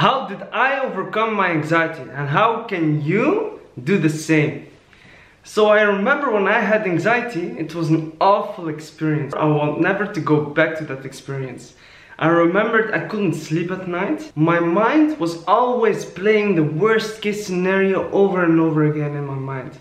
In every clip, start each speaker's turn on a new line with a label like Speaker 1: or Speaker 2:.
Speaker 1: How did I overcome my anxiety and how can you do the same? So I remember when I had anxiety, it was an awful experience. I want never to go back to that experience. I remembered I couldn't sleep at night. My mind was always playing the worst case scenario over and over again in my mind.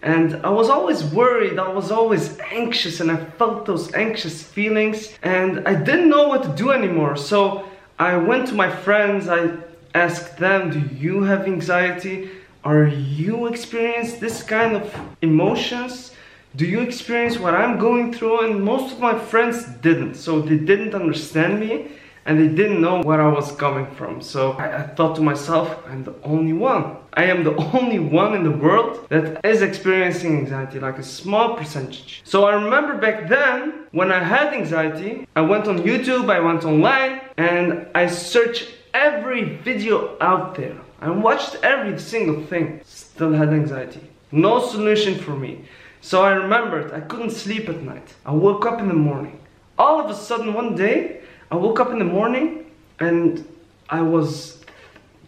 Speaker 1: And I was always worried, I was always anxious, and I felt those anxious feelings, and I didn't know what to do anymore. So I went to my friends, I asked them, Do you have anxiety? Are you experience this kind of emotions? Do you experience what I'm going through? And most of my friends didn't, so they didn't understand me and they didn't know where I was coming from. So I, I, thought to myself, I'm the only one. I am the only one in the world that is experiencing anxiety, like a small percentage. So I remember back then, when I had anxiety, I went on YouTube, I went online, and I searched every video out there. I watched every single thing. Still had anxiety. No solution for me. So I remembered I couldn't sleep at night. I woke up in the morning. All of a sudden one day, I woke up in the morning and I was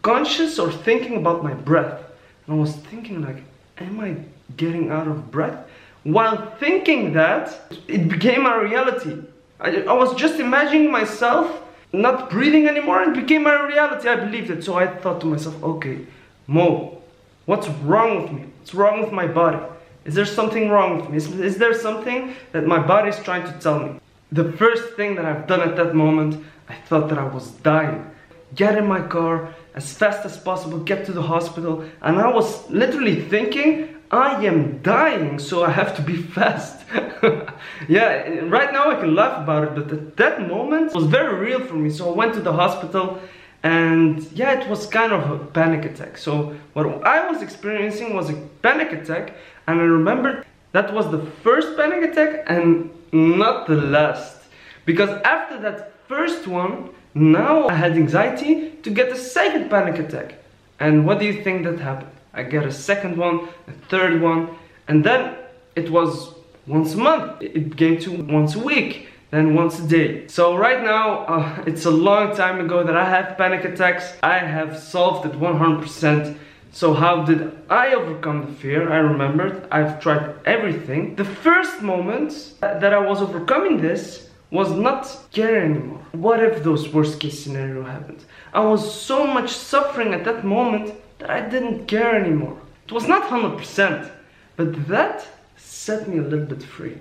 Speaker 1: conscious or thinking about my breath. And I was thinking like, am I getting out of breath? While thinking that, it became a reality. I, I was just imagining myself not breathing anymore and it became my reality. I believed it. So I thought to myself, okay, Mo, what's wrong with me? What's wrong with my body? Is there something wrong with me? Is, is there something that my body is trying to tell me? The first thing that I've done at that moment, I thought that I was dying. Get in my car as fast as possible, get to the hospital, and I was literally thinking, I am dying, so I have to be fast. yeah, right now I can laugh about it, but at that moment it was very real for me. So I went to the hospital and yeah, it was kind of a panic attack. So what I was experiencing was a panic attack and I remembered that was the first panic attack and not the last. Because after that first one, now I had anxiety to get a second panic attack. And what do you think that happened? I get a second one, a third one, and then it was once a month. It came to once a week, then once a day. So right now, uh, it's a long time ago that I have panic attacks. I have solved it 100%. So how did I overcome the fear? I remembered I've tried everything. The first moment that I was overcoming this was not scary anymore. What if those worst case scenario happened? I was so much suffering at that moment that I didn't care anymore. It was not 100%, but that set me a little bit free.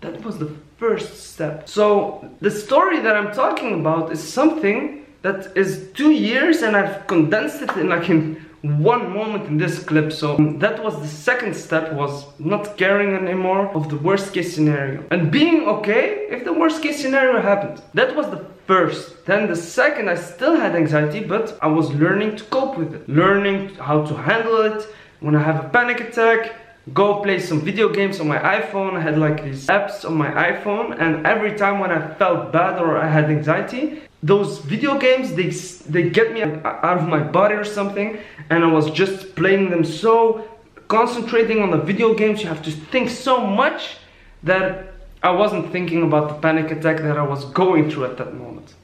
Speaker 1: That was the first step. So the story that I'm talking about is something that is two years and I've condensed it in like in one moment in this clip so that was the second step was not caring anymore of the worst case scenario. And being okay if the worst case scenario happened. That was the first. Then the second I still had anxiety but I was learning to cope with it. Learning how to handle it. When I have a panic attack go play some video games on my iPhone. I had like these apps on my iPhone and every time when I felt bad or I had anxiety those video games they they get me out of my body or something and I was just playing them so concentrating on the video games you have to think so much that I wasn't thinking about the panic attack that I was going through at that moment.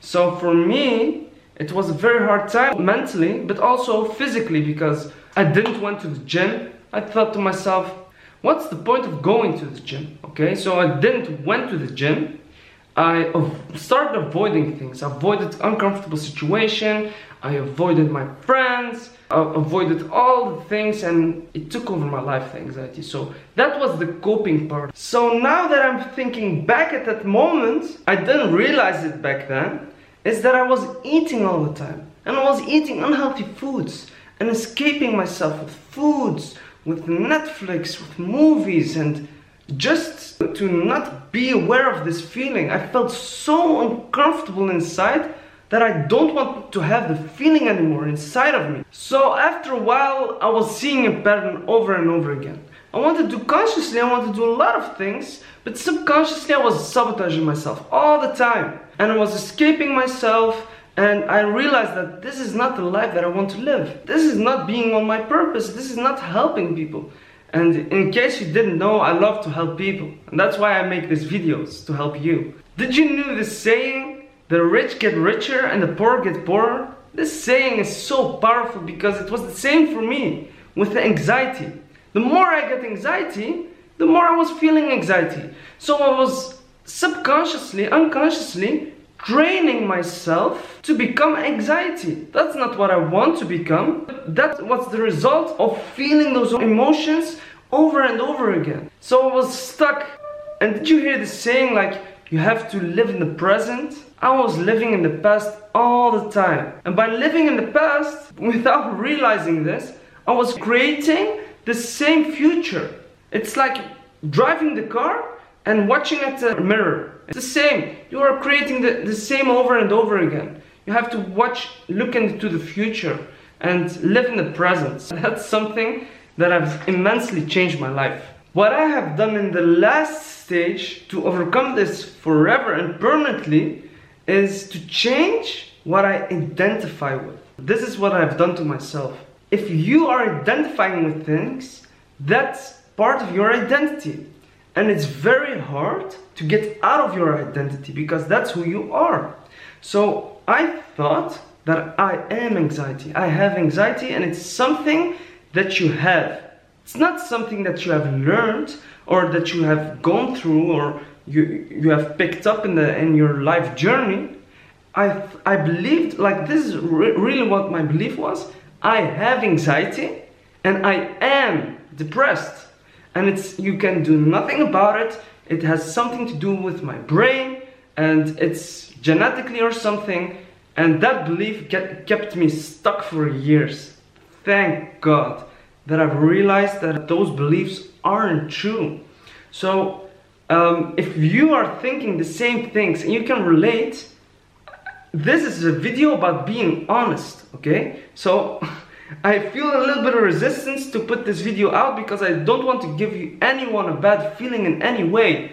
Speaker 1: So for me it was a very hard time mentally but also physically because I didn't went to the gym. I thought to myself what's the point of going to the gym? Okay so I didn't went to the gym I started avoiding things. Avoided uncomfortable situation. I avoided my friends. I avoided all the things and it took over my life, the anxiety. So that was the coping part. So now that I'm thinking back at that moment, I didn't realize it back then, is that I was eating all the time. And I was eating unhealthy foods and escaping myself with foods, with Netflix, with movies and just to not be aware of this feeling. I felt so uncomfortable inside that I don't want to have the feeling anymore inside of me. So after a while, I was seeing a pattern over and over again. I wanted to consciously, I wanted to do a lot of things, but subconsciously I was sabotaging myself all the time. And I was escaping myself and I realized that this is not the life that I want to live. This is not being on my purpose. This is not helping people. And in case you didn't know, I love to help people. And that's why I make these videos, to help you. Did you know the saying, the rich get richer and the poor get poorer? This saying is so powerful because it was the same for me with the anxiety. The more I get anxiety, the more I was feeling anxiety. So I was subconsciously, unconsciously training myself to become anxiety. That's not what I want to become. That's what's the result of feeling those emotions over and over again. So I was stuck. And did you hear the saying like, you have to live in the present? I was living in the past all the time. And by living in the past, without realizing this, I was creating the same future. It's like driving the car and watching at the mirror. It's the same. You are creating the, the same over and over again. You have to watch, look into the future and live in the present. That's something that has immensely changed my life. What I have done in the last stage to overcome this forever and permanently is to change what I identify with. This is what I've done to myself. If you are identifying with things, that's part of your identity. And it's very hard to get out of your identity because that's who you are. So I thought that I am anxiety. I have anxiety and it's something that you have. It's not something that you have learned or that you have gone through or you, you have picked up in, the, in your life journey. I, I believed, like this is re really what my belief was. I have anxiety and I am depressed and it's you can do nothing about it. It has something to do with my brain and it's genetically or something. And that belief get, kept me stuck for years. Thank god that i've realized that those beliefs aren't true. So um, if you are thinking the same things and you can relate this is a video about being honest okay? So I feel a little bit of resistance to put this video out because I don't want to give you anyone a bad feeling in any way.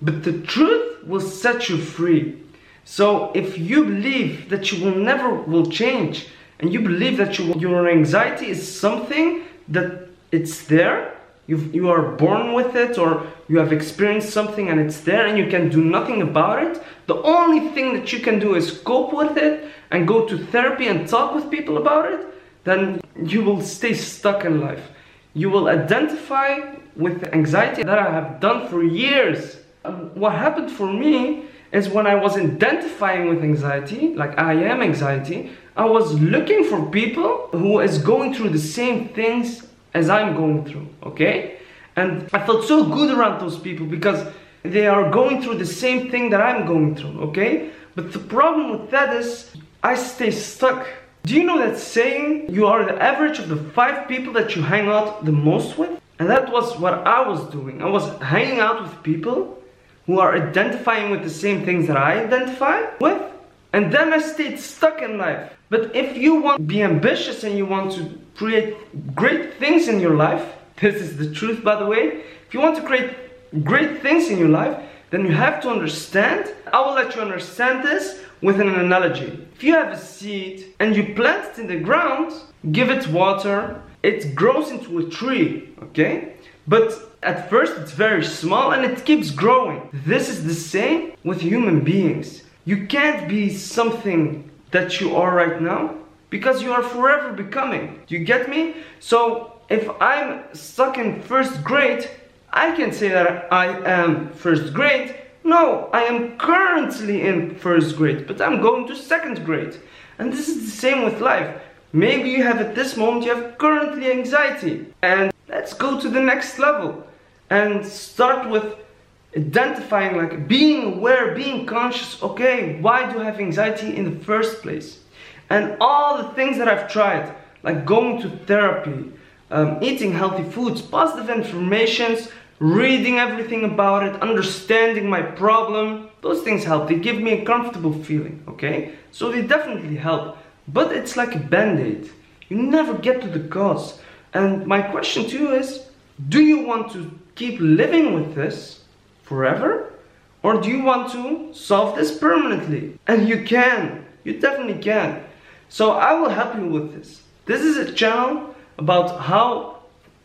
Speaker 1: But the truth will set you free. So if you believe that you will never will change and you believe that you, your anxiety is something that it's there, you you are born with it or you have experienced something and it's there and you can do nothing about it, the only thing that you can do is cope with it and go to therapy and talk with people about it then you will stay stuck in life. You will identify with the anxiety that I have done for years. Um, what happened for me is when I was identifying with anxiety, like I am anxiety, I was looking for people who is going through the same things as I'm going through, okay? And I felt so good around those people because they are going through the same thing that I'm going through, okay? But the problem with that is I stay stuck do you know that saying you are the average of the five people that you hang out the most with? And that was what I was doing. I was hanging out with people who are identifying with the same things that I identify with. And then I stayed stuck in life. But if you want to be ambitious and you want to create great things in your life, this is the truth by the way, if you want to create great things in your life, then you have to understand, I will let you understand this with an analogy. If you have a seed and you plant it in the ground, give it water, it grows into a tree, okay? But at first it's very small and it keeps growing. This is the same with human beings. You can't be something that you are right now because you are forever becoming. Do you get me? So if I'm stuck in first grade, I can say that I am first grade no, I am currently in first grade, but I'm going to second grade. And this is the same with life. Maybe you have at this moment, you have currently anxiety. And let's go to the next level and start with identifying, like being aware, being conscious. Okay, why do I have anxiety in the first place? And all the things that I've tried, like going to therapy, um, eating healthy foods, positive affirmations, reading everything about it, understanding my problem, those things help. They give me a comfortable feeling, okay? So they definitely help. But it's like a band-aid. You never get to the cause. And my question to you is, do you want to keep living with this forever? Or do you want to solve this permanently? And you can. You definitely can. So I will help you with this. This is a channel about how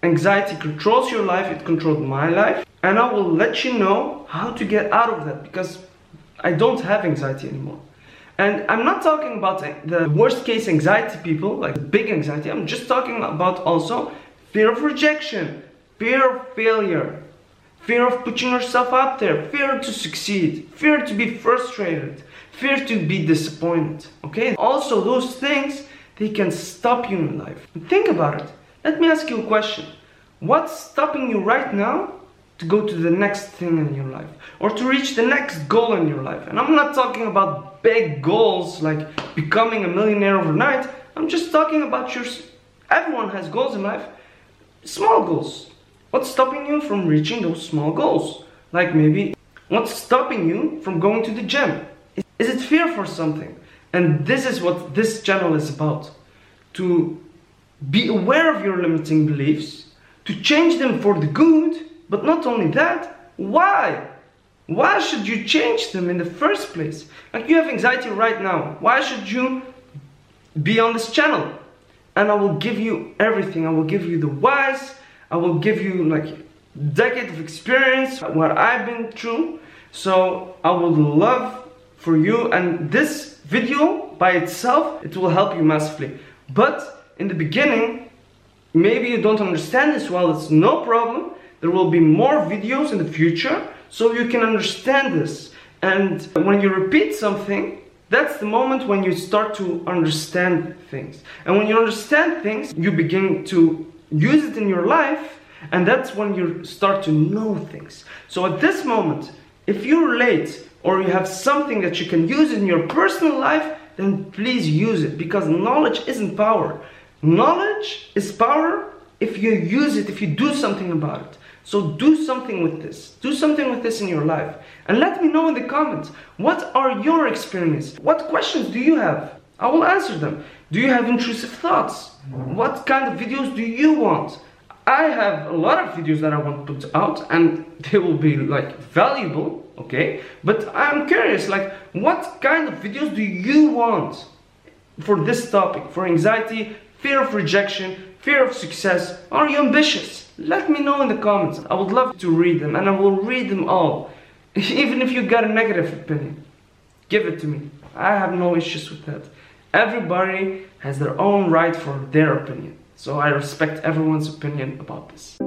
Speaker 1: Anxiety controls your life, it controlled my life, and I will let you know how to get out of that because I don't have anxiety anymore. And I'm not talking about the worst case anxiety people, like big anxiety. I'm just talking about also fear of rejection, fear of failure, fear of putting yourself out there, fear to succeed, fear to be frustrated, fear to be disappointed. Okay? Also, those things they can stop you in life. Think about it. Let me ask you a question. What's stopping you right now to go to the next thing in your life or to reach the next goal in your life? And I'm not talking about big goals like becoming a millionaire overnight. I'm just talking about your. Everyone has goals in life, small goals. What's stopping you from reaching those small goals? Like maybe what's stopping you from going to the gym? Is it fear for something? And this is what this channel is about. To be aware of your limiting beliefs, to change them for the good, but not only that, why? Why should you change them in the first place? Like you have anxiety right now. Why should you be on this channel? And I will give you everything. I will give you the whys. I will give you like decade of experience, what I've been through. So I would love for you and this video by itself, it will help you massively. But in the beginning, maybe you don't understand this well, it's no problem. There will be more videos in the future so you can understand this. And when you repeat something, that's the moment when you start to understand things. And when you understand things, you begin to use it in your life, and that's when you start to know things. So at this moment, if you relate or you have something that you can use in your personal life, then please use it because knowledge isn't power. Knowledge is power if you use it, if you do something about it. So do something with this. Do something with this in your life. And let me know in the comments, what are your experiences? What questions do you have? I will answer them. Do you have intrusive thoughts? What kind of videos do you want? I have a lot of videos that I want to put out and they will be like valuable, okay? But I'm curious, like what kind of videos do you want for this topic? For anxiety, fear of rejection, fear of success? Are you ambitious? Let me know in the comments. I would love to read them and I will read them all. Even if you got a negative opinion, give it to me. I have no issues with that. Everybody has their own right for their opinion. So I respect everyone's opinion about this.